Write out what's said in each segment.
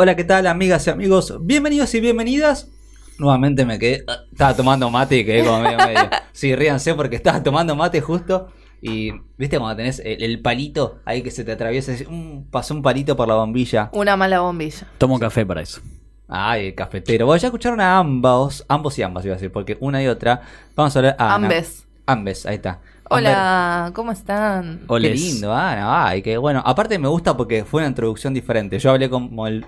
Hola, ¿qué tal, amigas y amigos? Bienvenidos y bienvenidas. Nuevamente me quedé. ah, Estaba tomando mate y quedé como medio medio. Sí, ríanse porque estaba tomando mate justo. Y, ¿viste cuando tenés el, el palito ahí que se te atraviesa? y "Mm, pasó un palito por la bombilla. Una mala bombilla. Tomo café para eso. Ay, el cafetero. Bueno, ya escucharon a ambos, ambos y ambas, iba a decir, porque una y otra. Vamos a hablar. Ah, Ana. Ambes. Ambes, ahí está. Hola, ¿cómo están? Qué Oles. lindo, Ana. Ay, qué bueno. Aparte me gusta porque fue una introducción diferente. Yo hablé como el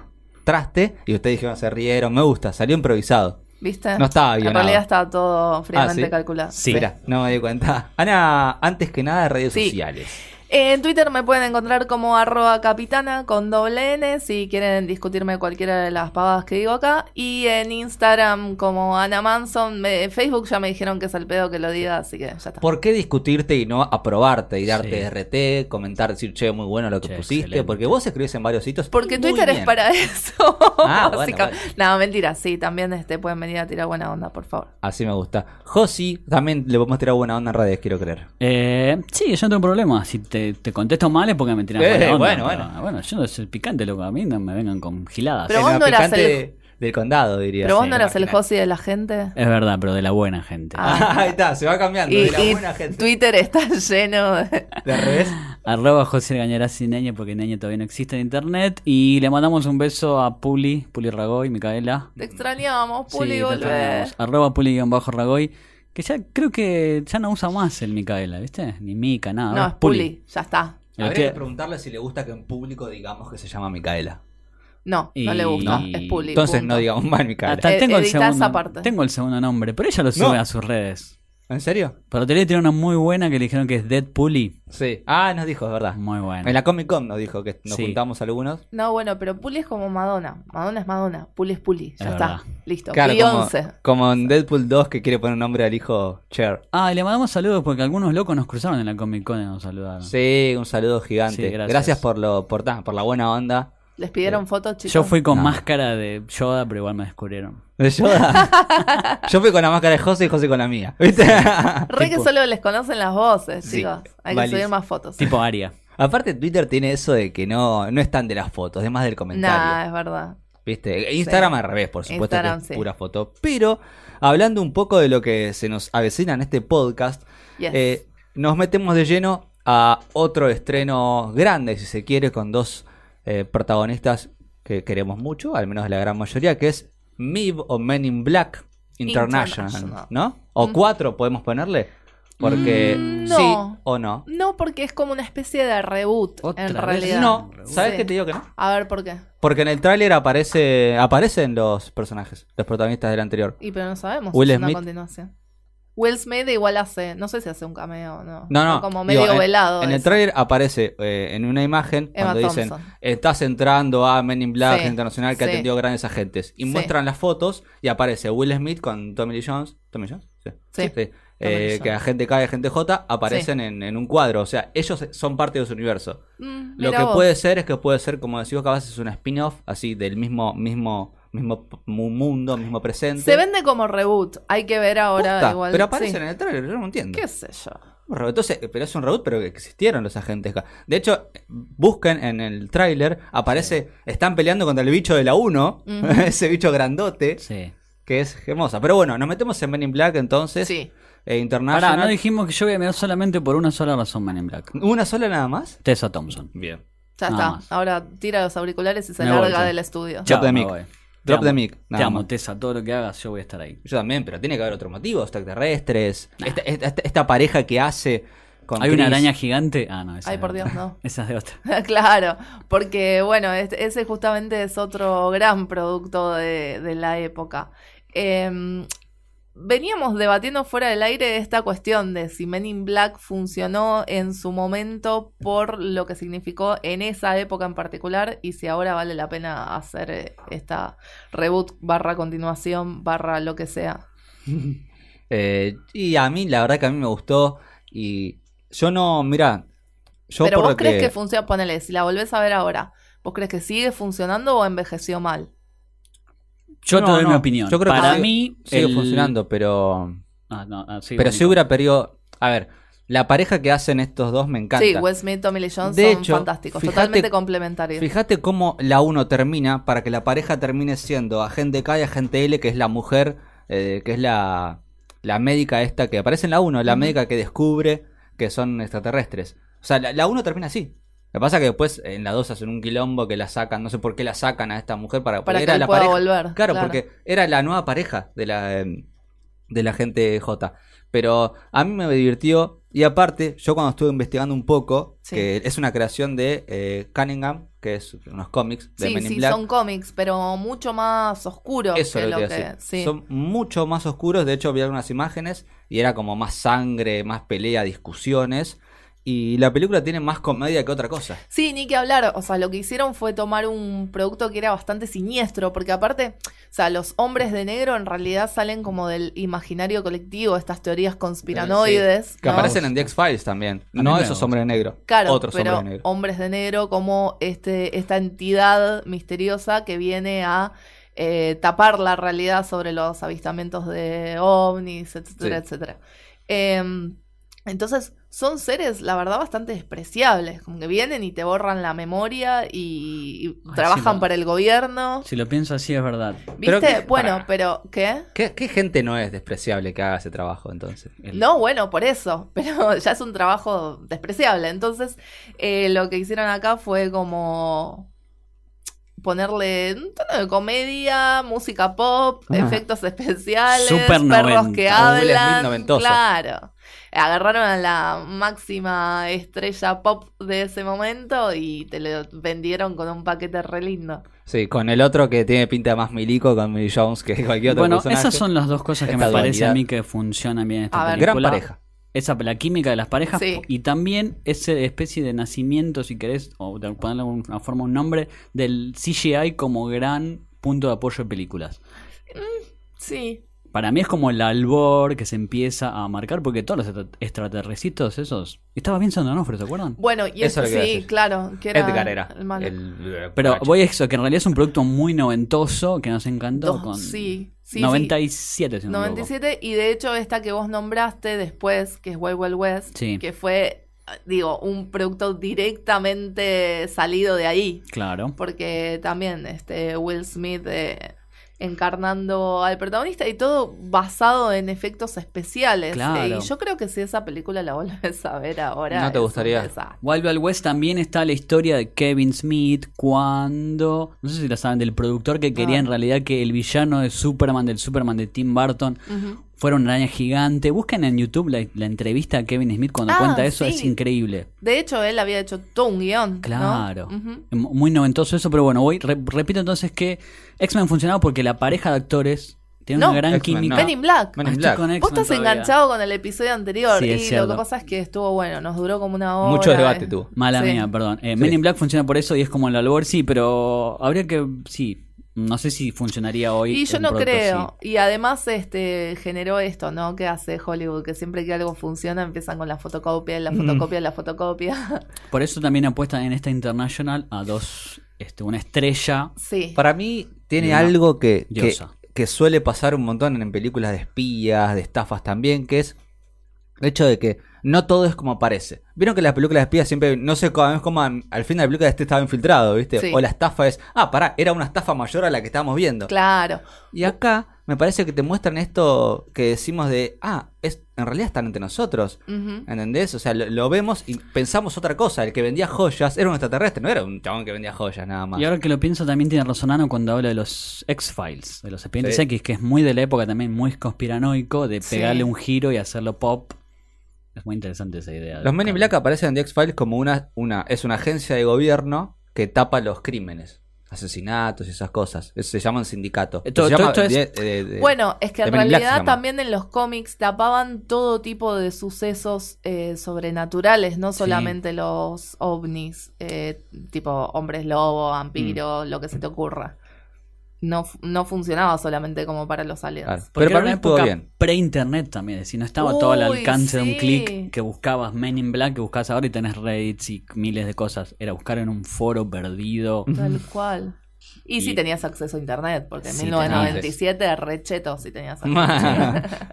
y ustedes dijeron, se rieron. Me gusta, salió improvisado. ¿Viste? No estaba En guionado. realidad estaba todo fríamente Ah, ¿sí? calculado. Sí. Espera, no me di cuenta. Ana, antes que nada, redes Sí. sociales. En Twitter me pueden encontrar como arroba capitana con doble N si quieren discutirme cualquiera de las pavadas que digo acá. Y en Instagram como Ana Manson. Me- Facebook ya me dijeron que es el pedo que lo diga, así que ya está. ¿Por qué discutirte y no aprobarte y darte Sí. RT, comentar, decir, che, muy bueno lo que Che, pusiste? excelente. Porque vos escribís en varios sitios. Porque Muy Twitter es para eso. Ah, bueno, básicamente. bueno. No, mentira, sí, también este, pueden venir a tirar buena onda, por favor. Así me gusta. Josi, también le podemos tirar buena onda en redes, quiero creer. Eh, sí, yo no tengo problema. Si te, te contesto mal es porque me tiras Eh, onda, bueno, pero, bueno. bueno, yo no soy picante, loco. A mí no me vengan con giladas. Pero vos no eras picante el- del condado, diría. Pero vos Sí, no eras el. Josi de la gente. Es verdad, pero de la buena gente. Ah. Ahí está, se va cambiando. Y, de la y buena gente. Twitter está lleno de... De revés. Arroba José Gañarás y Neña porque Neña todavía no existe en internet. Y le mandamos un beso a Puli, Puli Ragoy, Micaela. Te extrañamos, Puli, Sí, te volvé. extrañamos. Arroba Puli-Ragoy. Que ya creo que ya no usa más el Micaela, ¿viste? Ni Mica, nada. No, es Puli, ya está. Habría que- que preguntarle si le gusta que en público digamos que se llama Micaela. No, no le gusta, No. es Puli. Entonces punto. no digamos mal Micaela. Hasta tengo, el segundo, esa parte. tengo el segundo nombre, pero ella lo sube No. a sus redes. ¿En serio? Pero te tiene una muy buena que le dijeron que es Deadpool y Sí. Ah, nos dijo, es verdad. muy buena. En la Comic Con nos dijo que nos Sí. juntamos algunos. No, bueno, pero Puli es como Madonna. Madonna es Madonna. Puli es Puli. Ya Es está. verdad. Listo. Claro, como, en Deadpool 2 que quiere poner nombre al hijo Cher. Ah, y le mandamos saludos porque algunos locos nos cruzaron en la Comic Con y nos saludaron. Sí, un saludo gigante. Sí, gracias. gracias. por lo por, ta- por la buena onda. ¿Les pidieron fotos, chicos? Yo fui con No. máscara de Yoda, pero igual me descubrieron. ¿De Yoda? Yo fui con la máscara de José y José con la mía. ¿Viste? Re que solo les conocen las voces, Sí, chicos. Hay que subir más fotos. Tipo Aria. Aparte Twitter tiene eso de que no, no es tan de las fotos, es más del comentario. Nah, es verdad. ¿Viste? Instagram Sí. al revés, por supuesto, Instagram, que es sí. pura foto. Pero, hablando un poco de lo que se nos avecina en este podcast, Yes. eh, nos metemos de lleno a otro estreno grande, si se quiere, con dos eh, protagonistas que queremos mucho, al menos la gran mayoría, que es MIB o Men in Black International, International. ¿no? O Mm. cuatro podemos ponerle, porque Mm, sí o no. No, porque es como una especie de reboot, Otra en vez. realidad. No, ¿sabes Sí. qué te digo que no? A ver, ¿por qué? Porque en el tráiler aparece, aparecen los personajes, los protagonistas del anterior. Y pero no sabemos Will si es una continuación. Will Smith igual hace, no sé si hace un cameo o no. No, no. Como digo, medio en- velado. En el eso. tráiler aparece eh, en una imagen Emma cuando dicen estás entrando a Men in Black Sí, Internacional que sí. atendió grandes agentes. Y Sí. muestran las fotos y aparece Will Smith con Tommy Lee Jones. ¿Tommy Lee Jones? Sí. Sí. Eh, que agente K y agente J aparecen en, en un cuadro. O sea, ellos son parte de su universo. Mm, Lo que vos. puede ser es que puede ser, como decís vos, capaz es un spin-off así del mismo, mismo, mismo mundo, mismo presente. Se vende como reboot. Hay que ver ahora Posta, igual. Pero aparecen sí. en el tráiler, yo no entiendo. ¿Qué sé yo? Entonces, pero es un reboot, pero que existieron los agentes. De hecho, busquen en el tráiler, aparece, están peleando contra el bicho de la 1, Ujú. ese bicho grandote, Sí. que es hermosa. Pero bueno, nos metemos en Men in Black entonces, Sí. eh, International. Pará, no dijimos que yo voy a mirar solamente por una sola razón Man in Black. ¿Una sola nada más? Tessa Thompson. Bien. Ya Nada está. más. Ahora tira los auriculares y se larga del estudio. Mic. voy. Drop the mic, Te amo, más. Tessa. Todo lo que hagas, yo voy a estar ahí. Yo también, pero tiene que haber otro motivo, extraterrestres, esta, esta- esta pareja que hace con ¿Hay una araña gigante? Ah, no. Esa Ay, es por de Dios, otra. no. Esa es de otra. claro, porque bueno, este- ese justamente es otro gran producto de, de la época. Eh, veníamos debatiendo fuera del aire esta cuestión de si Men in Black funcionó en su momento por lo que significó en esa época en particular y si ahora vale la pena hacer eh, esta reboot barra continuación barra lo que sea. Eh, y a mí, la verdad que a mí me gustó. Y yo no, mira, yo Pero por vos crees que, que funciona, ponele, si la volvés a ver ahora, ¿vos crees que sigue funcionando o envejeció mal? Yo No, te doy no, mi opinión. yo creo que Para sigue- mí. sigue el- funcionando, pero. Ah, no, ah, sí, pero si hubiera perdido. A ver, la pareja que hacen estos dos me encanta. Sí, Will Smith, Tommy Lee Jones De son hecho, fantásticos, fíjate- totalmente complementarios. Fíjate cómo la 1 termina para que la pareja termine siendo agente K y agente L, que es la mujer, eh, que es la, la médica esta que aparece en la 1, la médica que descubre que son extraterrestres. O sea, la, la 1 termina así. Lo que pasa es que después en la 2 hacen un quilombo que la sacan, no sé por qué la sacan a esta mujer para, Para que era él la pueda pareja. volver, Claro, claro. porque era la nueva pareja de la em, de la gente J. Pero a mí me divirtió y aparte, yo cuando estuve investigando un poco, Sí. que es una creación de eh, Cunningham, que es unos cómics de Sí, Men in sí, Black. son cómics, pero mucho más oscuros Eso que lo que... que sí. Son mucho más oscuros. De hecho, vi algunas imágenes y era como más sangre, más pelea, discusiones. Y la película tiene más comedia que otra cosa. Sí, ni que hablar. O sea, lo que hicieron fue tomar un producto que era bastante siniestro, porque aparte, o sea, los hombres de negro en realidad salen como del imaginario colectivo, estas teorías conspiranoides. Que ¿no? aparecen en The X-Files también. No esos hombres negros. Claro, otros pero hombres negros. hombres de negro como este, esta entidad misteriosa que viene a eh, tapar la realidad sobre los avistamientos de ovnis, etcétera, Sí. etcétera. Em, entonces, son seres, la verdad, bastante despreciables, como que vienen y te borran la memoria y, y Ay, trabajan lo- para el gobierno. Si lo pienso así es verdad. Pero ¿Viste? que- bueno, pero ¿qué? ¿Qué, qué gente no es despreciable que haga ese trabajo entonces? El- No, bueno, por eso, pero ya es un trabajo despreciable. Entonces, eh, lo que hicieron acá fue como ponerle un tono de comedia, música pop, Ajá. efectos especiales, Super perros 90. que hablan. Claro. Agarraron a la máxima estrella pop de ese momento y te lo vendieron con un paquete re lindo. Sí, con el otro que tiene pinta más milico, con Millie Jones, que cualquier otro Bueno, personaje. esas son las dos cosas que Esta me parece a mí que funcionan bien en esta A ver. Gran película. pareja. Esa, la química de las parejas Sí. y también esa especie de nacimiento, si querés, o de ponerle de alguna forma un nombre, del CGI como gran punto de apoyo de películas. Sí. Para mí es como el albor que se empieza a marcar, porque todos los extra- extraterrecitos esos... Estaba bien Sondonofre, ¿se acuerdan? Bueno, y Eso eso es lo que iba a sí, claro, que era Edgar era. el malo. el- Pero voy a eso, que en realidad es un producto muy noventoso, que nos encantó Dos, con... sí, sí, sí. 97, si no me equivoco. 97 y de hecho esta que vos nombraste después, que es Wild Wild West, Sí. que fue, digo, un producto directamente salido de ahí, Claro. porque también este Will Smith eh, encarnando al protagonista y todo basado en efectos especiales. Claro. Eh, y yo creo que si esa película la volvés a ver ahora... ¿No te gustaría? Wild Wild West también está la historia de Kevin Smith cuando, no sé si la saben, del productor que quería Ah. en realidad que el villano de Superman, del Superman de Tim Burton. Fuera una araña gigante. Busquen en YouTube la, la entrevista a Kevin Smith cuando Ah, cuenta eso, sí. es increíble. De hecho, él había hecho todo un guion. ¿no? Claro. Muy noventoso eso, pero bueno, voy, re- repito entonces que X-Men funcionaba porque la pareja de actores tiene No. una gran química. no. Men in Black. Men Ah, in estoy Black. con Vos estás todavía. enganchado con el episodio anterior Sí, y es lo que pasa es que estuvo bueno, nos duró como una hora. Mucho debate eh. tuvo. Mala Sí. mía, perdón. Eh, Sí. Men in Black funciona por eso y es como el albor, sí, pero habría que, sí, no sé si funcionaría hoy. Y yo no producto creo. así. Y además este generó esto, ¿no? Que hace Hollywood, que siempre que algo funciona empiezan con la fotocopia, la fotocopia, la fotocopia. Por eso también apuestan en esta International a dos, este, una estrella. sí. Para mí tiene algo que, que, que suele pasar un montón en películas de espías, de estafas también, que es el hecho de que no todo es como parece. Vieron que las películas de espías siempre, no sé cómo, es como al al fin de la película este estaba infiltrado, ¿viste? Sí. O la estafa es, ah, pará, era una estafa mayor a la que estábamos viendo. Claro. Y acá me parece que te muestran esto que decimos de, ah, es, en realidad están entre nosotros. Ujú. ¿Entendés? O sea, lo, lo vemos y pensamos otra cosa. El que vendía joyas era un extraterrestre, no era un chabón que vendía joyas nada más. Y ahora que lo pienso también tiene razón Ano cuando habla de los X-Files, de los expedientes Sí. X, que es muy de la época también, muy conspiranoico, de Sí. pegarle un giro y hacerlo pop. Es muy interesante esa idea. de Los Men in. Black aparecen en The X-Files como una, una, es una agencia de gobierno que tapa los crímenes, asesinatos y esas cosas. Es- se llaman sindicato. Eh, Se llama esto de- de- de- Bueno, es que en realidad también en los cómics tapaban todo tipo de sucesos eh, sobrenaturales, no solamente los ovnis, eh, tipo hombres lobo, vampiro, Mm. lo que se te ocurra. No, no funcionaba solamente como para los aliens. Claro. Pero para una mí estuvo época bien. pre-internet también, decir, no estaba todo al alcance de un sí. clic que buscabas Men in Black, que buscabas ahora y tenés Reddits y miles de cosas. Era buscar en un foro perdido. Tal cual. Y, si Y- tenías acceso a internet, porque en Sí, 1997 recheto si tenías acceso.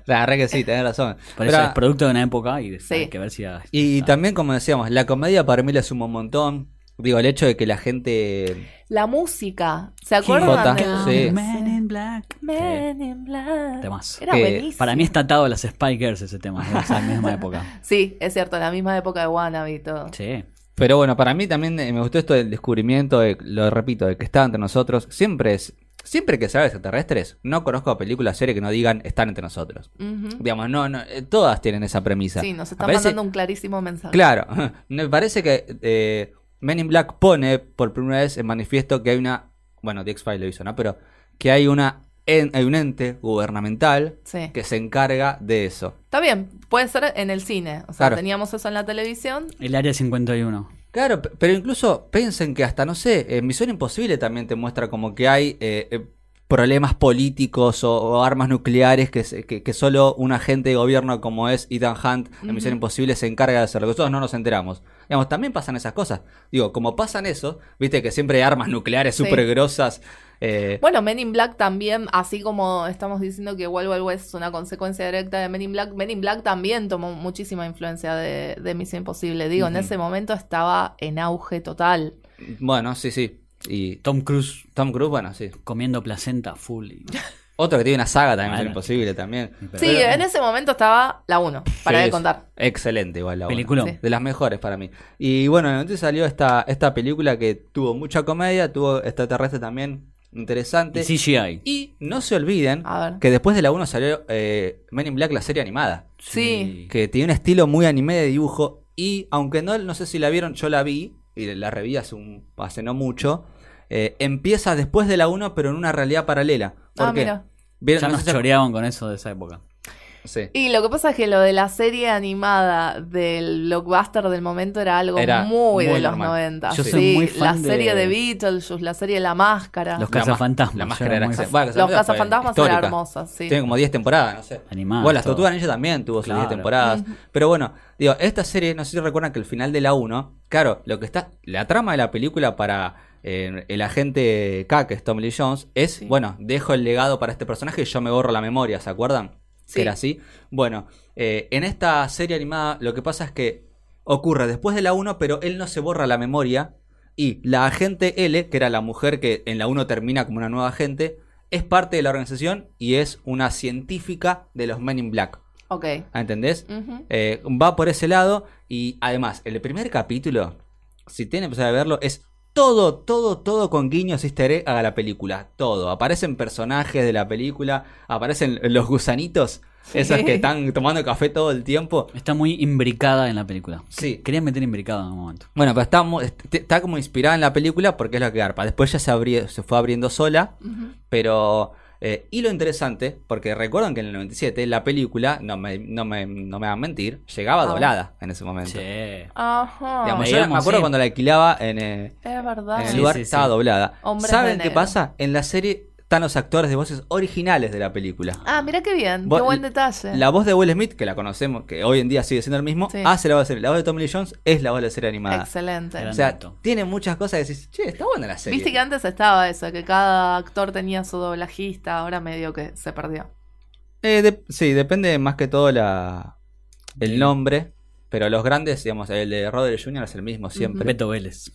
la verdad que sí, tenés razón. Por Pero- eso es producto de una época y Sí. hay que ver si... y también, como decíamos, la comedia para mí le suma un montón. Digo, el hecho de que la gente. La música, ¿se acuerdan? Sí. Man in Black. Men in Black. Temazo. Era Que buenísimo. Para mí está atado a las Spy Girls ese tema, de esa misma época. Sí, es cierto, la misma época de Wannabe y todo. Sí. Pero bueno, para mí también eh, me gustó esto del descubrimiento, de- lo repito, de que está entre nosotros. Siempre es. Siempre que se habla de extraterrestres, no conozco películas, series que no digan están entre nosotros. Digamos, no, no, eh, todas tienen esa premisa. Sí, nos están mandando un clarísimo mensaje. Claro, me parece que eh, Men in Black pone por primera vez en manifiesto que hay una, bueno, The X-Files lo hizo, ¿no? Pero que hay una en- hay un ente gubernamental Sí. que se encarga de eso. Está bien, puede ser en el cine. O sea, Claro. teníamos eso en la televisión. El área 51. Claro, pero incluso piensen que hasta, no sé, en Misión Imposible también te muestra como que hay eh, eh, problemas políticos o, o armas nucleares que, se- que, que solo un agente de gobierno como es Ethan Hunt en Misión Imposible se encarga de hacerlo. que Nosotros no nos enteramos. Digamos, también pasan esas cosas. Digo, como pasan eso, viste que siempre hay armas nucleares Sí. súper grosas. eh, Bueno, Men in Black también, así como estamos diciendo que Wild Wild West es una consecuencia directa de Men in Black, Men in Black también tomó muchísima influencia de, de Misión Imposible. Digo, en ese momento estaba en auge total. bueno, sí, sí. Y Tom Cruise Tom Cruise, bueno, sí. comiendo placenta full. y- Otro que tiene una saga también, Misión Bueno. Imposible también. Sí, en ese momento estaba la 1, para Sí, de es contar. Excelente, igual la. Película. Sí. De las mejores para mí. Y bueno, entonces salió esta, esta película que tuvo mucha comedia, tuvo extraterrestre también interesante. Y CGI. Y no se olviden A ver. que después de la 1 salió eh, Men in Black, la serie animada. Sí. Que tiene un estilo muy anime de dibujo. Y aunque no, no sé si la vieron, yo la vi. Y la reví hace, un, hace no mucho. Eh, empieza después de la 1, pero en una realidad paralela. ¿Por Ah, qué? mira. ¿Vieron? Ya No nos sé choreaban con eso de esa época. Sí. Y lo que pasa es que lo de la serie animada del blockbuster del momento era algo Era muy, de los normal. 90. Yo sí, soy muy la de- serie de Beetlejuice, la serie La Máscara. Los cazafantasmas. ma- La máscara era fan. Bueno, Los Cazafantasmas eran hermosas, sí. Tiene como 10 temporadas, no sé. Animadas, Bueno, las. Tortugas Ninja también tuvo sus Claro. 10 temporadas. Pero bueno, digo, esta serie, no sé si recuerdan que el final de la 1, claro, lo que está, la trama de la película para eh, el agente K, que es Tommy Lee Jones, es, Sí. bueno, dejo el legado para este personaje y yo me borro la memoria, ¿se acuerdan? Sí. Que era así. Bueno, eh, en esta serie animada lo que pasa es que ocurre después de la 1, pero él no se borra la memoria y la agente L, que era la mujer que en la 1 termina como una nueva agente, es parte de la organización y es una científica de los Men in Black. Ok. ¿Entendés? Eh, va por ese lado y además, el primer capítulo, si tienen que verlo, es todo, todo, todo con guiños easter egg a la película. Todo. Aparecen personajes de la película, aparecen los gusanitos, esos que están tomando café todo el tiempo. Está muy imbricada en la película. Sí. Quería meter imbricada en un momento. Bueno, pero está, está como inspirada en la película porque es lo que garpa. Después ya se, abrí- se fue abriendo sola, pero... eh, y lo interesante, porque recuerdan que en el 97 la película, no me, no me, no me van a mentir, llegaba Ah. doblada en ese momento. Che. Ajá. Digamos, yo me acuerdo sí. cuando la alquilaba en, eh, es verdad. en el Sí, lugar, sí, sí. estaba doblada. Hombres ¿Saben qué pasa? En la serie están los actores de voces originales de la película. Ah, mira qué bien. Qué buen detalle. La voz de Will Smith, que la conocemos, que hoy en día sigue siendo el mismo, Sí. hace la voz de serie. La voz de Tommy Lee Jones es la voz de la serie animada. Excelente. O sea, tiene muchas cosas que decís, che, está buena la serie. Viste que antes estaba eso, que cada actor tenía su doblajista, ahora medio que se perdió. Eh, de- sí, depende más que todo la el nombre, pero los grandes, digamos, el de Roderick Jr. es el mismo siempre. Beto Vélez.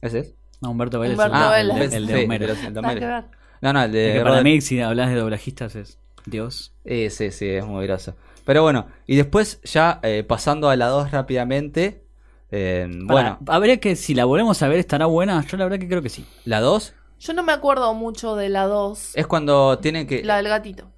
¿Ese es? No, Humberto Vélez. Humberto el, Ah, el de- el de sí, Homero. el de- el de Nada Homero. que ver. No, no, el de Es que para mí, si hablas de doblajistas, es Dios. Eh, sí, sí, es muy groso. Pero bueno, y después ya eh, pasando a la 2 rápidamente. eh, Para- bueno, habría que, si la volvemos a ver, ¿estará buena? Yo la verdad que creo que sí. la 2 Yo no me acuerdo mucho de la 2, es cuando tienen que... la del gatito.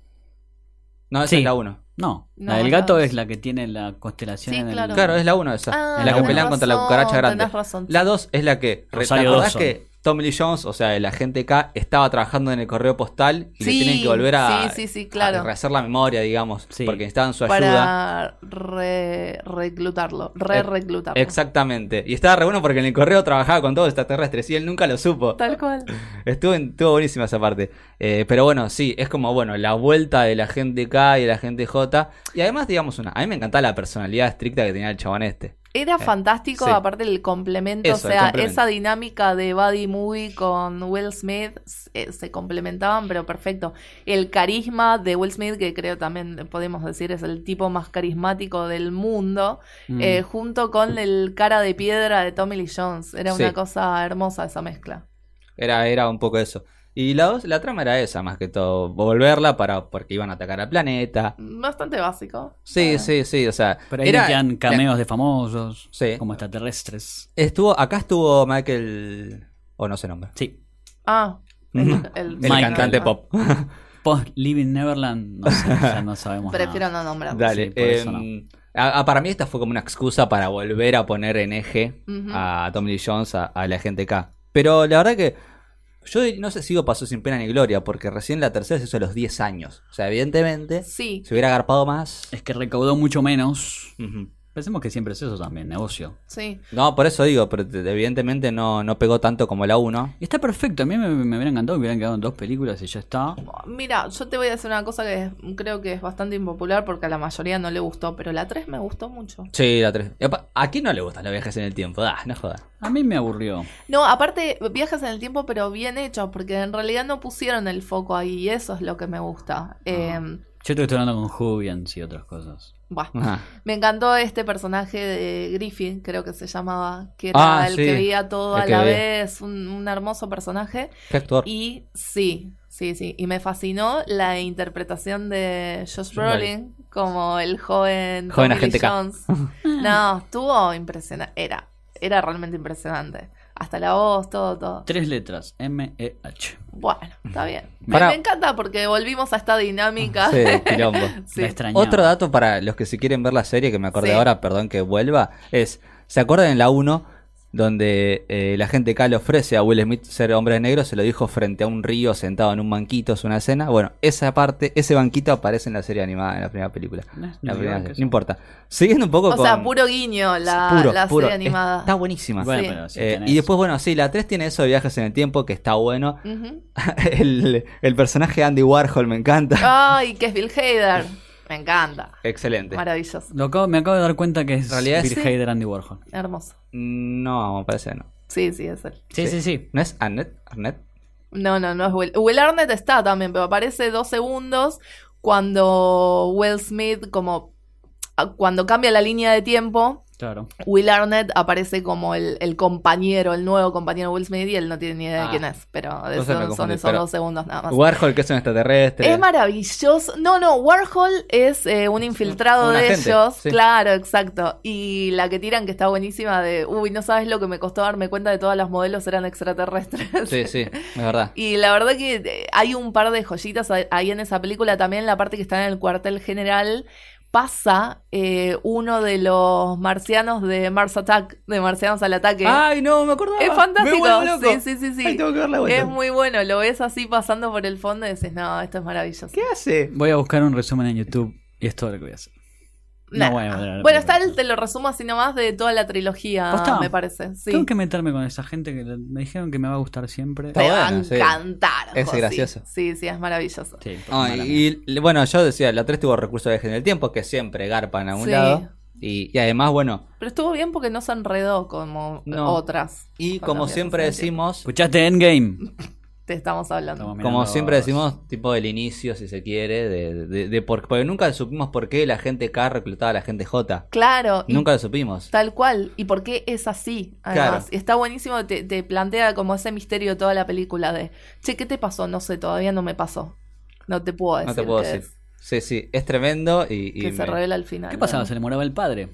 No, esa Sí. es la 1. No, No, la del gato dos. es la que tiene la constelación Sí, en el... claro. Claro, es la 1 esa. Ah, la que tenés pelean contra la razón, cucaracha grande. razón. La 2 es la que... ¿Te Rosario acordás Dawson. que Tommy Lee Jones, o sea, el agente K, estaba trabajando en el correo postal y le tienen que volver a... sí, sí, sí, claro. a rehacer la memoria, digamos, Sí. porque necesitaban su ayuda. Para re reclutarlo, re reclutarlo. Exactamente. Y estaba re bueno porque en el correo trabajaba con todos los extraterrestres y él nunca lo supo. Tal cual. Estuvo, estuvo buenísima esa parte. Eh, pero bueno, sí, es como, bueno, la vuelta de la gente K y de la gente J. Y además, digamos una, a mí me encantaba la personalidad estricta que tenía el chabón este. Era fantástico, sí. aparte el complemento, Eso, o sea, complemento. esa dinámica de Buddy Movie con Will Smith eh, se complementaban, pero perfecto. El carisma de Will Smith, que creo también podemos decir es el tipo más carismático del mundo, Mm. eh, junto con el cara de piedra de Tommy Lee Jones. Era Sí. una cosa hermosa esa mezcla. Era, era un poco eso. Y la, dos- la trama era esa, más que todo. Volverla para porque iban a atacar al planeta. Bastante básico. Sí, Ah. sí, sí. O sea, Pero ahí era- metían cameos de famosos, Sí. como extraterrestres. Estuvo, acá estuvo Michael. O no sé nombre. Sí. Ah, el, el- El Michael. cantante pop. Post Living Neverland, no sé, ya no sabemos Prefiero nada. no nombrarlo. Dale. Sí, por eso em, a- a- para mí esta fue como una excusa para volver a poner en eje a Tommy Lee Jones, a, a la gente K. Pero la verdad que yo no sé si digo pasó sin pena ni gloria, porque recién la tercera se hizo a los 10 años. O sea, evidentemente, Sí. si hubiera agarpado más... Es que recaudó mucho menos. Pensemos que siempre es eso también, negocio. Sí. No, por eso digo, pero te- evidentemente no, no pegó tanto como la 1. Y está perfecto, a mí me, me hubiera encantado que hubieran quedado en dos películas y ya está. Mira, yo te voy a decir una cosa que es- creo que es bastante impopular porque a la mayoría no le gustó, pero la 3 me gustó mucho. Sí, la 3. ¿A quién no le gustan los viajes en el tiempo? Ah, no jodas. A mí me aburrió. No, aparte, viajes en el tiempo, pero bien hechos, porque en realidad no pusieron el foco ahí y eso es lo que me gusta. Eh, Yo estoy hablando con Jubians y otras cosas. buah. Ajá. Me encantó este personaje de Griffin, creo que se llamaba, que era Ah, el sí, que veía todo el a la veía. vez, un, un hermoso personaje. ¿Qué actor? Y sí, sí, sí. Y me fascinó la interpretación de Josh Brolin como el joven, Joven Tommy agente. Jones. No, estuvo impresionante. Era, era realmente impresionante. Hasta la voz, todo, todo. Tres letras, M-E-H. Bueno, está bien. Me, Para- me encanta porque volvimos a esta dinámica. Sí, quilombo. Sí. Otro dato para los que si quieren ver la serie, que me acordé Sí. ahora, perdón que vuelva, es, ¿se acuerdan en la 1 donde eh, la gente K le ofrece a Will Smith ser hombre negro? Se lo dijo frente a un río sentado en un banquito, es una escena. Bueno, esa parte, ese banquito aparece en la serie animada, en la primera película. No es La primera eso. no importa. Siguiendo un poco O con... sea, puro guiño la, puro, la puro. serie animada. Está buenísima. Bueno, Sí. pero Eh, y después, bueno, sí, la 3 tiene eso de viajes en el tiempo, que está bueno. El, el personaje de Andy Warhol me encanta. Ay, que es Bill Hader. Me encanta. Excelente. Maravilloso. Lo acabo- me acabo de dar cuenta que es realidad Bill sí. Hader Andy Warhol. Hermoso. No, me parece que no. Sí, sí, es él. Sí, sí, sí. ¿No es Annette? Arnett? No, no, no es Will. Will Arnett está también, pero aparece dos segundos cuando Will Smith, como ah, cuando cambia la línea de tiempo, Claro. Will Arnett aparece como el, el compañero, el nuevo compañero de Will Smith y él no tiene ni idea Ah. de quién es, pero son, son esos dos segundos nada más. Warhol, que es un extraterrestre. Es maravilloso. No, no, Warhol es eh, un infiltrado Un de agente, ellos. sí. Claro, exacto. Y la que tiran que está buenísima de, uy, no sabes lo que me costó darme cuenta de todas las modelos eran extraterrestres. Sí, sí, es verdad. Y la verdad que eh, hay un par de joyitas ahí- ahí en esa película. También la parte que está en el cuartel general pasa eh, uno de los marcianos de Mars Attack, de Marcianos al Ataque. Ay, no, me acordaba. es fantástico. Me vuelvo loco. Sí, sí, sí, sí. Ay, tengo que dar la vuelta. Es muy bueno. Lo ves así pasando por el fondo y dices, no, esto es maravilloso. ¿Qué hace? Voy a buscar un resumen en YouTube y es todo lo que voy a hacer. Nah. No voy a ver la Bueno, está el, te lo resumo así nomás de toda la trilogía, ¿Posta? me parece. Sí. Tengo que meterme con esa gente que me dijeron que me va a gustar siempre. Te va a bueno, sí. encantar. Es gracioso. Sí, sí, es maravilloso. Sí, y y, bueno, yo decía, la 3 tuvo recursos de viaje en el tiempo, que siempre garpan a un Sí. lado. Y, y además, bueno, Pero estuvo bien porque no se enredó como No. otras. y como siempre decimos, ¿Escuchaste Endgame? Te estamos hablando. Estamos como siempre decimos, tipo del inicio, si se quiere, de, de, de por- porque nunca supimos por qué la gente K reclutaba a la gente J. Claro. y Nunca lo supimos. Tal cual. ¿Y por qué es así? Además, Claro. Está buenísimo, te, te plantea como ese misterio toda la película de, che, ¿qué te pasó? No sé, todavía no me pasó. No te puedo decir. No te puedo decir. es, Sí, sí, es tremendo y... y que se revela al final. ¿Qué pasaba? ¿no? ¿Se le moraba el padre?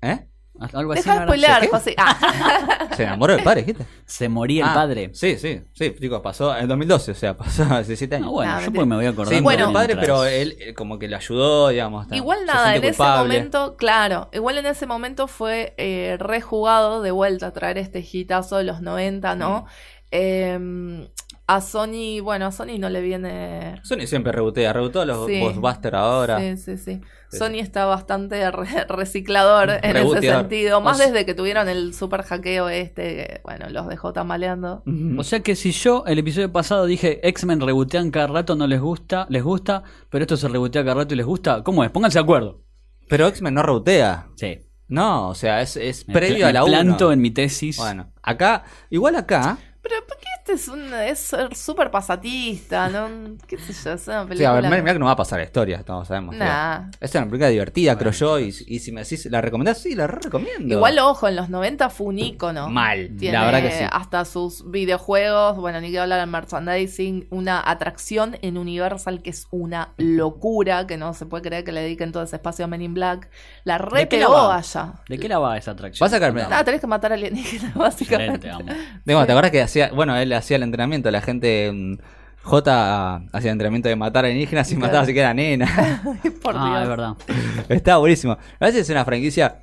¿Eh? Algo así. Deja de spoilear. José. Ah. ¿Se enamoró del padre, dijiste? Se moría el Ah, padre. Sí, sí, sí, chicos, pasó en 2012, o sea, pasó hace 17 años. No, bueno, Nah, yo pues me voy acordando. sí, bueno, el padre, pero él eh, como que le ayudó, digamos. está- Igual se nada, en ese momento, claro, igual en ese momento fue eh, rejugado de vuelta a traer este hitazo de los 90, ¿no? Eh, a Sony, bueno, a Sony no le viene... Sony siempre rebotea, rebotó a los Sí. Ghostbusters ahora. Sí, sí, sí. Sí, Sony está bastante re- reciclador en ese sentido, más O sea- desde que tuvieron el super hackeo este, que, bueno, los dejó tambaleando. Ujú. O sea que si yo el episodio pasado dije X-Men rebotean cada rato, no les gusta, les gusta, pero esto se rebotea cada rato y les gusta, ¿cómo es? Pónganse de acuerdo. Pero X-Men no rebotea. Sí. No, o sea, es, es previo a la me 1. planto en mi tesis. Bueno, acá, igual acá, Pero ¿por qué este es un es ser súper pasatista? ¿no? ¿Qué sé yo? Es una sí, a película. ver, Men in Black no va a pasar la historia, todos sabemos. Nah. Es una película divertida, creo yo, y, y si me decís, ¿la recomendás? Sí, la re recomiendo. Igual, ojo, en los 90 fue un ícono. Mal, Tiene la verdad que sí. hasta sus videojuegos, bueno, ni que hablar en merchandising, una atracción en Universal que es una locura, que no se puede creer que le dediquen todo ese espacio a Men in Black. La ¿De re pegó allá. ¿De qué la va esa atracción? Vas a sacarme- Nada, tenés que matar alienígenas, Excelente, básicamente. vamos. Digo, ¿te acuerdas que hacía, bueno, él hacía el entrenamiento, la gente, mm, J hacía el entrenamiento de matar alienígenas y Claro. mataba así que era nena. Por ah, Dios. es verdad. Estaba buenísimo. A veces es una franquicia.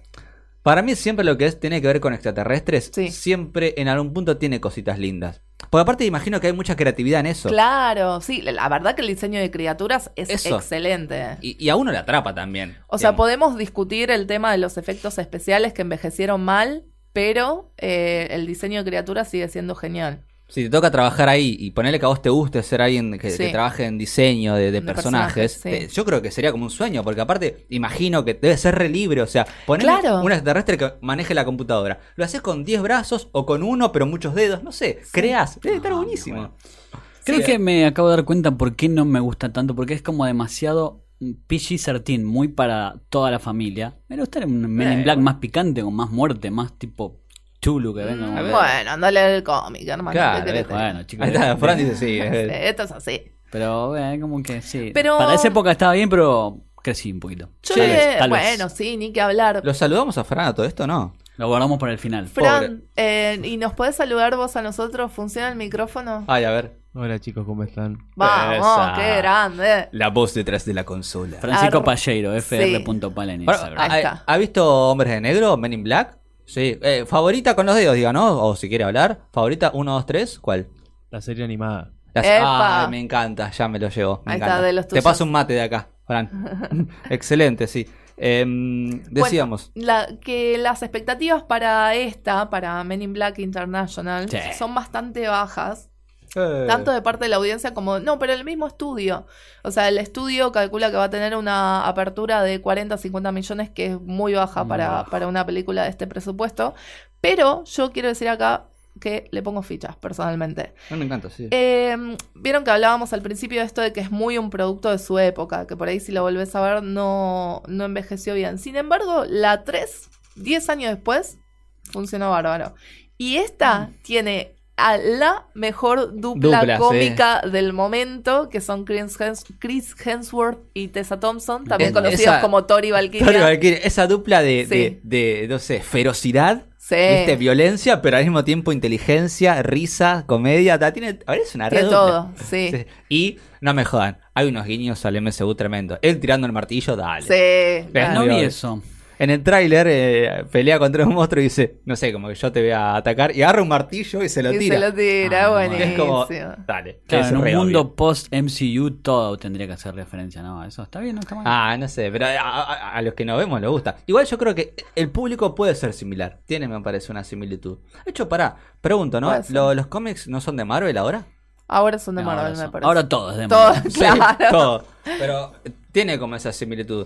Para mí, siempre lo que es tiene que ver con extraterrestres, Sí. siempre en algún punto tiene cositas lindas. Porque aparte, imagino que hay mucha creatividad en eso. Claro, sí, la verdad que el diseño de criaturas es Eso. excelente. Y, y a uno le atrapa también. O sea, podemos discutir el tema de los efectos especiales que envejecieron mal, pero eh, el diseño de criaturas sigue siendo genial. Si te toca trabajar ahí y ponerle que a vos te guste ser alguien que, Sí. que trabaje en diseño de, de De personajes, personajes, sí. eh, yo creo que sería como un sueño, porque aparte, imagino que debe ser re libre. O sea, poner Claro. un extraterrestre que maneje la computadora. Lo haces con 10 brazos o con uno, pero muchos dedos. No sé, creas. Debe estar Ah, buenísimo. bueno. Creo Sí. que me acabo de dar cuenta por qué no me gusta tanto, porque es como demasiado PG-13, muy para toda la familia. Me gustaría un Men in Black más picante, con más muerte, más tipo Chulu que venga. Mm. Bueno, andale el cómic, hermano. Claro. Bueno, chicos. Ahí está, Fran dice sí. Esto es así. Pero eh, como que sí. Pero- Para esa época estaba bien, pero crecí un poquito. Yo Tal le- vez, tal vez. bueno, sí, ni que hablar. ¿Lo saludamos a Fran a todo esto no? Lo guardamos para el final. Fran, eh, ¿y nos podés saludar vos a nosotros? ¿Funciona el micrófono? Ay, a ver. Hola chicos, ¿cómo están? Vamos, esa. qué grande. La voz detrás de la consola. Francisco Ar- Palleiro, sí. fr.pal en Bueno, Instagram. Ahí ¿ha, está. ha visto Hombres de Negro, Men in Black? Sí. Eh, favorita con los dedos, diga, ¿no? O si quiere hablar. Favorita, 1, 2, 3, ¿cuál? La serie animada. Las- Epa. Ay, me encanta, ya me lo llevo. Me Ahí está, encanta. de los Te tuyos. paso un mate de acá, Fran. Excelente, sí. Em, decíamos. Bueno, la- que las expectativas para esta, para Men in Black International, Sí. son bastante bajas. Eh, Tanto de parte de la audiencia como. No, pero el mismo estudio. O sea, el estudio calcula que va a tener una apertura de 40 a 50 millones, que es muy baja Muy para, baja. para una película de este presupuesto. Pero yo quiero decir acá que le pongo fichas, personalmente. no me encanta, sí. Eh, Vieron que hablábamos al principio de esto de que es muy un producto de su época, que por ahí si lo volvés a ver no, no envejeció bien. Sin embargo, la 3, 10 años después, funcionó bárbaro. Y esta tiene a la mejor dupla, Dupla, sí. cómica del momento, que son Chris, Hems- Chris Hemsworth y Tessa Thompson, también Es- conocidos esa- como Tori Valkyria. Tori esa dupla de, Sí. de, de, no sé, ferocidad, Sí. ¿viste? violencia, pero al mismo tiempo inteligencia, risa, comedia. Tiene, a ver, es una red Tiene todo, sí. Sí. Y no me jodan, hay unos guiños al MSU tremendo. Él tirando el martillo, dale. Sí. Ves, no Digo, vi eso. En el tráiler eh, pelea contra un monstruo y dice, no sé, como que yo te voy a atacar y agarra un martillo y se lo y tira. se lo tira, Ah, buenísimo. Es como, dale. Claro, es en un mundo obvio. post MCU todo tendría que hacer referencia, ¿no? Eso está bien, no está mal. Ah, no sé, pero a, a- a los que nos vemos les gusta. Igual yo creo que el público puede ser similar. Tiene, me parece, una similitud. De hecho, pará, pregunto, ¿no? Puede ser. ¿Lo- ¿Los cómics no son de Marvel ahora? Ahora son de No, Marvel, me parece. ahora todo es de Marvel. claro. todo. Pero tiene como esa similitud,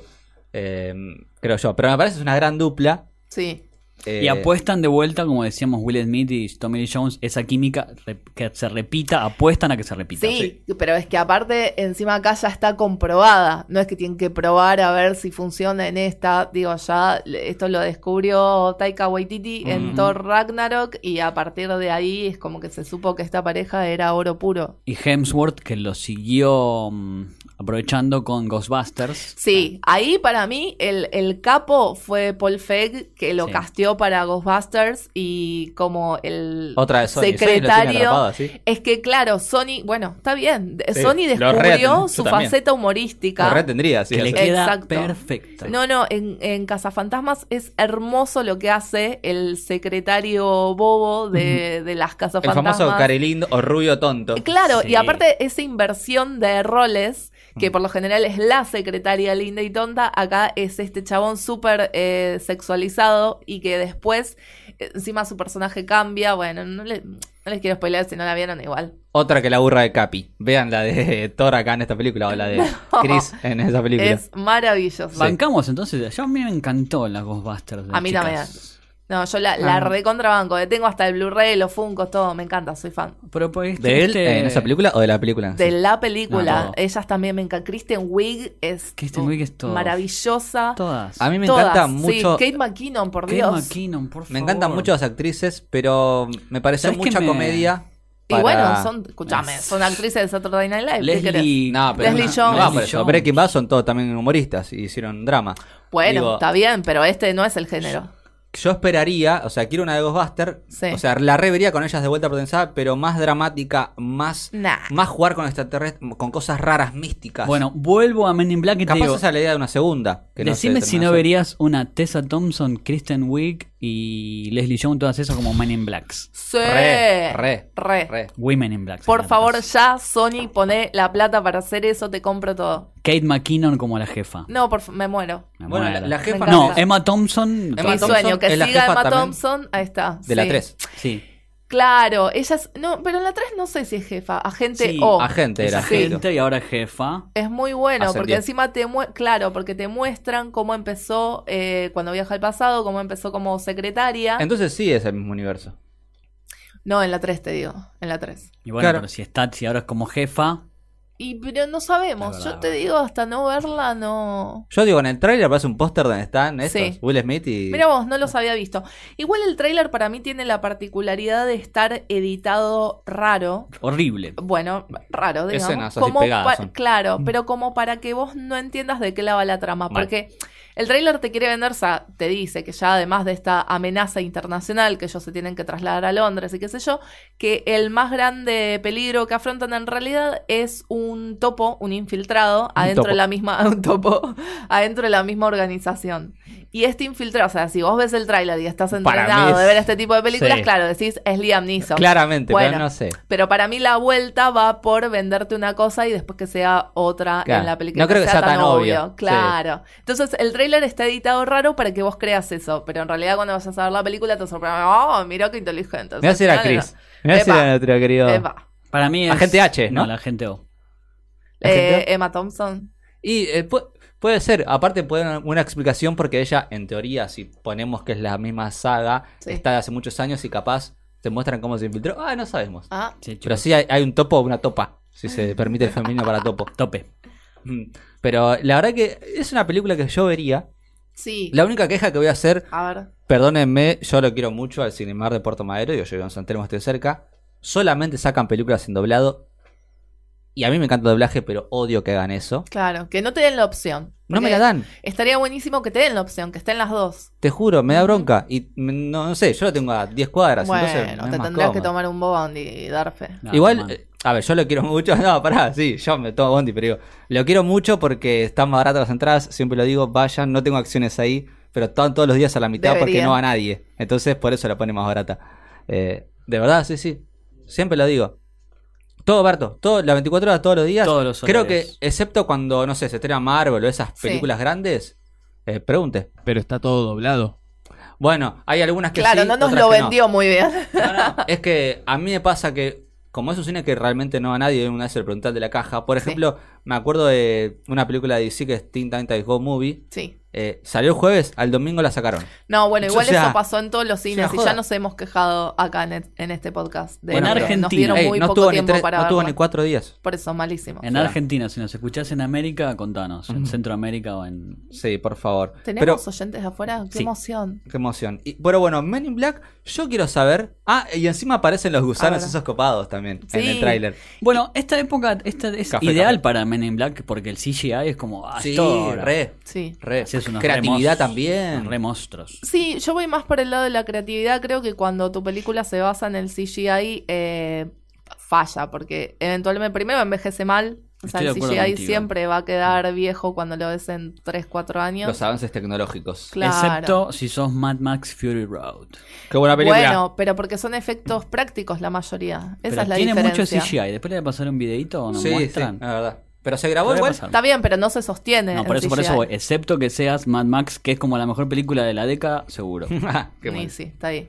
eh, creo yo. Pero me parece una gran dupla. Sí. eh, Y apuestan de vuelta, como decíamos Will Smith y Tommy Lee Jones, esa química que se repita, apuestan a que se repita. Sí, pero es que aparte, encima acá ya está comprobada. No es que tienen que probar a ver si funciona en esta. Digo, ya esto lo descubrió Taika Waititi en. Thor Ragnarok. Y a partir de ahí es como que se supo que esta pareja era oro puro. Y Hemsworth, que lo siguió mm, aprovechando con Ghostbusters. Sí, ahí para mí el, el capo fue Paul Feig, que lo Sí. casteó para Ghostbusters y como el Otra Sony. Sony secretario. atrapado, ¿sí? Es que claro, Sony, bueno, está bien. Sí, Sony descubrió su también. faceta humorística. Lo retendría, sí. que le queda Exacto. perfecto. No, no, en, en Cazafantasmas es hermoso lo que hace el secretario bobo de, de las El Cazafantasmas. famoso carilindo o rubio tonto. Claro, Sí. y aparte esa inversión de roles que por lo general es la secretaria linda y tonta, acá es este chabón súper eh, sexualizado y que después, eh, encima su personaje cambia. Bueno, no, le- no les quiero spoiler si no la vieron igual. Otra que la burra de Capi. Vean la de Thor acá en esta película o la de Chris en esa película. Es maravilloso. Bancamos entonces. Ya a mí me encantó la Ghostbusters. de A mí chicas. también. No, yo la, la Ah. recontrabanco. eh, Tengo hasta el Blu-ray, los Funkos, todo. Me encanta, soy fan. Pero pues, ¿De él en esa película o de la película sí? De la película, No, todo. ellas también me encantan. Kristen Wiig es Kristen Wiig es todo. maravillosa. Todas. A mí me Todas, encanta sí. mucho. Kate McKinnon, por Kate Dios. McKinnon, por favor. Me encantan mucho las actrices, pero me pareció ¿Sabes qué mucha me- comedia. Y bueno, son, escúchame, son actrices de Saturday Night Live. Leslie. No, pero Leslie no, Jones. no por eso. Breaking Bad son todos también humoristas y hicieron drama. Bueno, Digo, está bien, pero este no es el género. Yo esperaría, o sea, quiero una de Ghostbuster. Sí. O sea, la revería con ellas de vuelta potenciada, pero más dramática, más, Nah. más jugar con extraterrestres, con cosas raras, místicas. Bueno, vuelvo a Men in Black y te capaz digo, esa es la idea de una segunda. que no decime si no verías una Tessa Thompson, Kristen Wiig y Leslie Jones, todas esas como Men in Blacks. Sí. Re, re, Re. re. Women in Black. Por favor, ya, Sony, pone la plata para hacer eso, te compro todo. Kate McKinnon como la jefa. No, por me muero. Me Bueno, muero. la, la jefa No. Emma Thompson. Emma Mi Thompson sueño, que siga Emma también Thompson, ahí está. De la sí. 3. Sí. Claro, ella es. No, pero en la 3 no sé si es jefa. Agente Sí, O. agente era. Es Sí. agente y ahora es jefa. Es muy bueno, porque encima te mue- claro, porque te muestran cómo empezó eh, cuando viaja al pasado, cómo empezó como secretaria. Entonces sí es el mismo universo. No, en la 3 te digo, en la 3. Y bueno, Claro. pero si está, si ahora es como jefa. Y pero no sabemos, yo te digo, hasta no verla, no. Yo digo, en el tráiler aparece un póster donde están estos, Sí. Will Smith y... Mira vos, no los había visto. Igual el tráiler para mí tiene la particularidad de estar editado raro. Horrible. Bueno, raro, digamos. Escenas así como pegadas son. claro, pero como para que vos no entiendas de qué la va la trama. Porque el trailer te quiere vender, o sea, te dice que ya además de esta amenaza internacional, que ellos se tienen que trasladar a Londres y qué sé yo, que el más grande peligro que afrontan en realidad es un topo, un infiltrado, adentro topo. de la misma, un topo, adentro de la misma organización. Y este infiltrado, o sea, si vos ves el tráiler y estás entrenado es- de ver este tipo de películas, Sí. claro, decís, es Liam Neeson. Claramente, Bueno, pero no sé. Pero para mí la vuelta va por venderte una cosa y después que sea otra Claro. en la película. No creo que sea tan obvio. Claro. Entonces el tráiler está editado raro para que vos creas eso, pero en realidad cuando vas a ver la película te sorprende. Oh, mira qué inteligente. Me voy a decir a Al final Chris. Me voy a decir Epa. a nuestro querido... era- Epa. Para mí es. Agente H, ¿no? la agente O. ¿La Eh, gente? Emma Thompson. Y eh, pu- puede ser, aparte puede haber una explicación porque ella, en teoría, si ponemos que es la misma saga, Sí. está de hace muchos años y capaz te muestran cómo se infiltró. Ah, no sabemos. Ah, Sí. Pero sí hay, hay un topo o una topa, si se permite el femenino para topo. Tope. Pero la verdad que es una película que yo vería. sí. La única queja que voy a hacer, A ver. perdónenme, yo lo quiero mucho al Cinemar de Puerto Madero, yo llego en San Telmo, estoy cerca. Solamente sacan películas en doblado. Y a mí me encanta el doblaje, pero odio que hagan eso. Claro, que no te den la opción. No me la dan. Estaría buenísimo que te den la opción, que estén las dos. Te juro, me da bronca. Y no, no sé, yo lo tengo a 10 cuadras. entonces Bueno, me te es más tendrás que tomar un bondi y dar fe. No, Igual, eh, a ver, yo lo quiero mucho. No, pará, sí, yo me tomo Bondi, pero digo, lo quiero mucho porque están más baratas las entradas. Siempre lo digo, vayan, no tengo acciones ahí, pero están todos los días a la mitad porque no va nadie. Entonces, por eso la pone más barata. Eh, de verdad, sí, sí. Siempre lo digo. Todo, Berto, todo, las 24 horas todos los días. Todos los Creo que, horarios. excepto cuando, no sé, se estrena Marvel o esas Sí. películas grandes, eh, pregunte. Pero está todo doblado. Bueno, hay algunas que Claro, sí, no nos otras lo que vendió muy bien. No, no, es que a mí me pasa que, como es un cine que realmente no va a nadie, una vez el preguntar de la caja. Por Sí. ejemplo, me acuerdo de una película de DC que es Teen Titans Go Movie. Sí. Eh, salió el jueves, al domingo la sacaron. No, bueno, O igual sea, eso pasó en todos los cines y ya nos hemos quejado acá en, en este podcast. De Bueno, nos dieron Ey, muy no poco tuvo, ni, tiempo tres- para no tuvo ni cuatro días. Por eso, malísimo. En o sea. Argentina, si nos escuchás en América, contanos. En Centroamérica o en. Sí, por favor. ¿Tenemos Pero, oyentes de afuera? ¡Qué Sí. emoción! qué emoción. Y, pero bueno, Men in Black, yo quiero saber. Ah, y encima aparecen los gusanos Ahora. esos copados también en el tráiler. Bueno, esta época esta es Café, ideal café. para Men in Black porque el CGI es como. Ah, Sí, re, Sí. re. Sí, es unos Creatividad re también. Re monstruos. Sí, yo voy más por el lado de la creatividad. Creo que cuando tu película se basa en el CGI, eh, falla, porque eventualmente primero envejece mal. O sea, Estoy CGI contigo. siempre va a quedar viejo cuando lo ves en 3, 4 años. Los avances tecnológicos. Claro. Excepto si sos Mad Max Fury Road. Qué buena película. Bueno, pero porque son efectos prácticos la mayoría. Esa Pero es la tiene mucho diferencia. CGI. Después le voy a pasar un videito donde sí, sí, es muestran. verdad. Pero se grabó igual. Está bien, pero no se sostiene. No, por eso, por eso voy. Excepto que seas Mad Max, que es como la mejor película de la década, seguro. Qué Sí, bueno. sí, está ahí.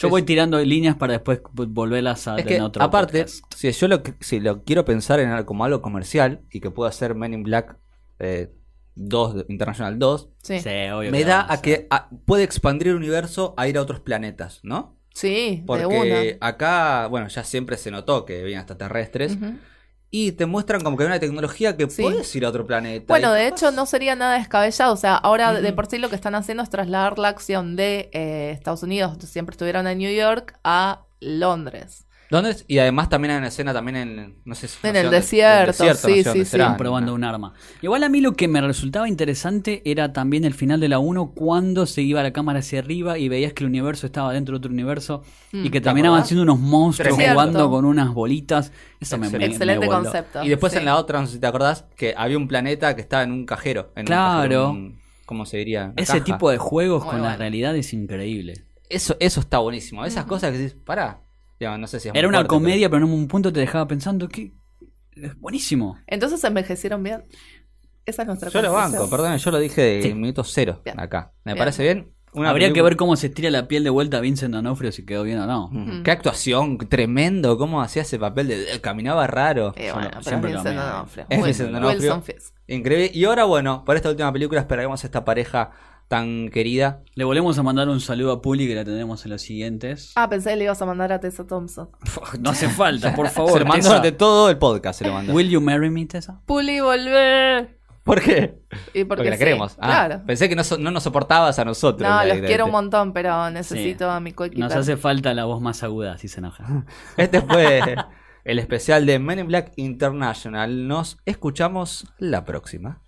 Yo Sí, voy sí. tirando líneas para después volverlas a Es tener que, otro aparte, podcast. si yo lo, si lo quiero pensar en algo- como algo comercial y que pueda ser Men in Black eh, 2, de- International 2, Sí, Sí, sí, obvio me que da a que a- puede expandir el universo a ir a otros planetas, ¿no? de Porque una. acá, bueno, ya siempre se notó que venían extraterrestres Ujú. Y te muestran como que hay una tecnología que Sí. puedes ir a otro planeta. Bueno, de hecho no sería nada descabellado. O sea, ahora de por sí lo que están haciendo es trasladar la acción de eh, Estados Unidos, siempre estuvieron en New York, a Londres. ¿Dónde es? Y además también hay una escena también en, no sé, si- En el desierto, sí, no sé dónde sí, sí. será. Probando un arma. Igual a mí lo que me resultaba interesante era también el final de la 1 cuando se iba la cámara hacia arriba y veías que el universo estaba dentro de otro universo Mm. y que ¿Te terminaban siendo unos monstruos Tremendo. jugando con unas bolitas. Eso me, me- me Excelente concepto. Y después sí. en la otra, no sé si te acordás, que había un planeta que estaba en un cajero. En un Claro. cajero, un- ¿Cómo se diría? Ese caja. tipo de juegos Muy con la realidad es increíble. Eso, eso está buenísimo. Esas cosas que dices, pará. Digamos, no sé si es muy Era una fuerte, comedia, pero en un punto te dejaba pensando que es buenísimo. Entonces envejecieron bien. Esa es nuestra Yo lo banco, perdón, yo lo dije de Sí. minuto cero Bien. acá. ¿Me Bien. parece bien? Una Habría que ver cómo se estira la piel de vuelta a Vincent D'Onofrio si quedó bien o no. Qué actuación, tremendo, cómo hacía ese papel de caminaba raro. Eh, bueno, pero Vincent. D'Onofrio. Es Vincent D'Onofrio. Increíble. Y ahora, bueno, para esta última película esperamos a esta pareja tan querida. Le volvemos a mandar un saludo a Puli que la tendremos en los siguientes. Ah, pensé que le ibas a mandar a Tessa Thompson. No hace falta, por se favor. lo mandó Tessa. de todo el podcast, se lo. Will you marry me, Tessa? Puli, volvé. ¿Por qué? Y porque, Porque la sí, queremos. Ah, Claro. Pensé que no, so- no nos soportabas a nosotros. No, los quiero un montón, pero necesito a mi coequiper. Nos hace falta la voz más aguda, si se enoja. Este fue el especial de Men in Black International. Nos escuchamos la próxima.